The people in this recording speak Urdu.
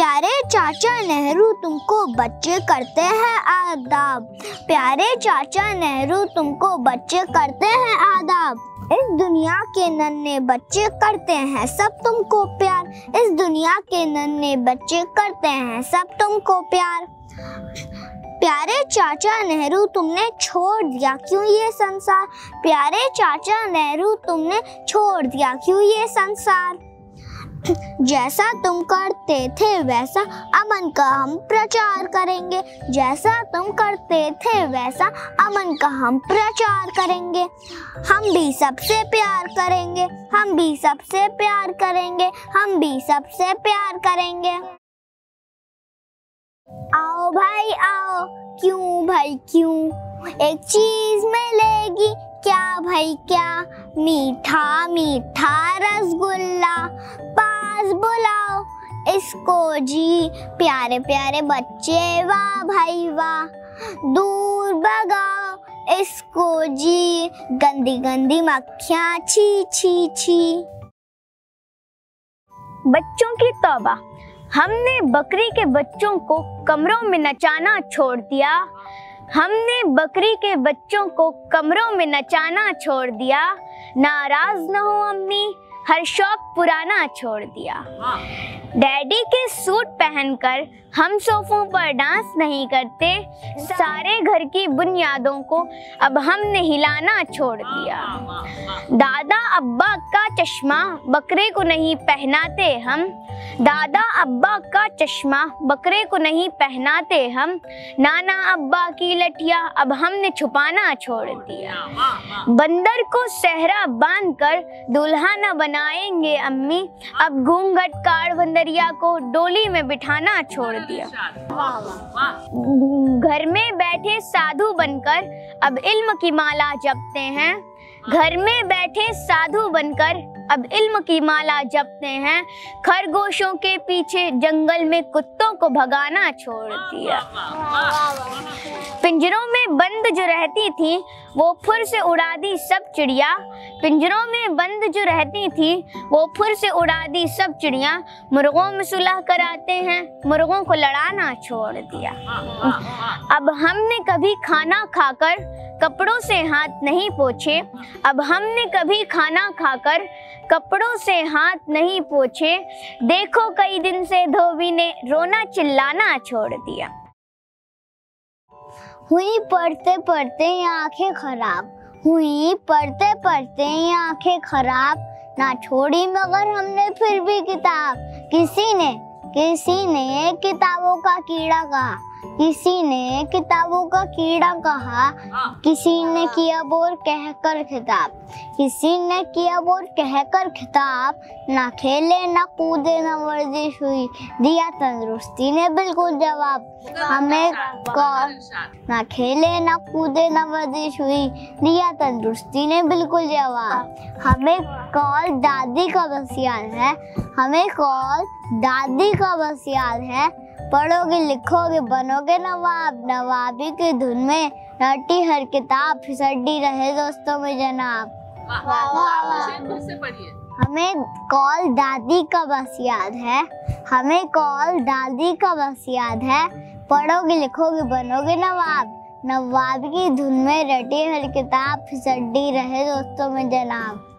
پیارے چاچا نہرو، تم کو بچے کرتے ہیں آداب۔ پیارے چاچا نہرو، تم کو بچے کرتے ہیں آداب۔ اس دنیا کے ننے بچے کرتے ہیں، سب تم کو پیار۔ اس دنیا کے ننے بچے کرتے ہیں، سب تم کو پیار۔ پیارے چاچا نہرو، تم نے چھوڑ دیا کیوں یہ سنسار؟ پیارے چاچا نہرو، تم نے چھوڑ دیا کیوں یہ سنسار؟ جیسا تم کرتے تھے ویسا امن کا ہم پرچار کریں گے۔ جیسا تم کرتے تھے ویسا امن کا ہم پرچار کریں گے۔ ہم بھی سب سے پیار کریں گے۔ ہم بھی سب سے پیار کریں گے۔ ہم بھی سب سے پیار کریں گے۔ آؤ بھائی، آؤ۔ کیوں بھائی، کیوں؟ ایک چیز ملے گی۔ کیا بھائی، کیا؟ میٹھا میٹھا رس گلا۔ پاس بلاؤ۔ اس کو جی پیارے پیارے بچے، واہ بھائی واہ۔ دور بگاؤ اس کو جی گندی گندی مکھیاں، چھی چھی چھی۔ بچوں کی توبہ۔ ہم نے بکری کے بچوں کو کمروں میں نچانا چھوڑ دیا۔ ہم نے بکری کے بچوں کو کمروں میں نچانا چھوڑ دیا۔ ناراض نہ ہو امی۔ ہر شوق پرانا چھوڑ دیا۔ ڈیڈی کے سوٹ پہن کر ہم صوفوں پر ڈانس نہیں کرتے، سارے گھر کی بنیادوں کو اب ہم نے ہلانا چھوڑ دیا۔ دادا ابا کا چشمہ بکرے کو نہیں پہناتے ہم دادا ابا کا چشمہ بکرے کو نہیں پہناتے ہم۔ نانا ابا کی لٹیا، اب ہم نے چھپانا چھوڑ دیا۔ بندر کو صحرا باندھ کر دلہا نہ بنائیں گے امی۔ اب گھونگھٹ کاڑ بندریا کو ڈولی میں بٹھانا چھوڑ دیا۔ گھر میں بیٹھے سادھو بن کر اب علم کی مالا جپتے ہیں۔ گھر میں بیٹھے سادھو بن کر اب علم کی مالا جپتے ہیں خرگوشوں کے پیچھے جنگل میں کتوں کو بھگانا چھوڑ دیا پنجروں میں بند جو رہتی تھی، وہ پھر سے اڑا دی سب چڑیا۔ پنجروں میں بند جو رہتی تھی، وہ پھر سے اڑا دی سب چڑیا۔ مرغوں میں صلح کراتے ہیں، مرغوں کو لڑانا چھوڑ دیا۔ اب ہم نے کبھی کھانا کھا کر کپڑوں سے ہاتھ نہیں پوچھے۔ اب ہم نے کبھی کھانا کھا کر کپڑوں سے ہاتھ نہیں پوچھے۔ دیکھو، کئی دن سے دھوبی نے رونا چلانا چھوڑ دیا۔ ہوئی پڑھتے پڑھتے یہ آنکھیں خراب، ہوئی پڑھتے پڑھتے یہ آنکھیں خراب۔ نہ چھوڑی مگر ہم نے پھر بھی کتاب۔ کسی نے کسی نے کتابوں کا کیڑا کہا۔ کسی نے کتابوں کا کیڑا کہا کسی نے کیا بور کہہ کر خطاب کسی نے کیا بور کہہ کر خطاب نہ کھیلے نہ کودے نہ ورزش ہوئی دیا تندرستی نے بالکل جواب ہمیں نہ کھیلے نہ کودے نہ ورزش ہوئی دیا تندرستی نے بالکل جواب ہمیں کال دادی کا بس یاد ہے ہمیں کال دادی کا بس یاد ہے پڑھو گے، لکھو گے، بنو گے نواب۔ نوابی کی دھن میں رٹی ہر کتاب پھسڈی رہے دوستوں میں جناب۔ ہمیں کال دادی کا بس یاد ہے۔ ہمیں کال دادی کا بس یاد ہے۔ پڑھو گے، لکھو گے، بنو گے نواب۔ نواب کی دھن میں رٹی ہر کتاب پھسڈی رہے دوستوں میں جناب۔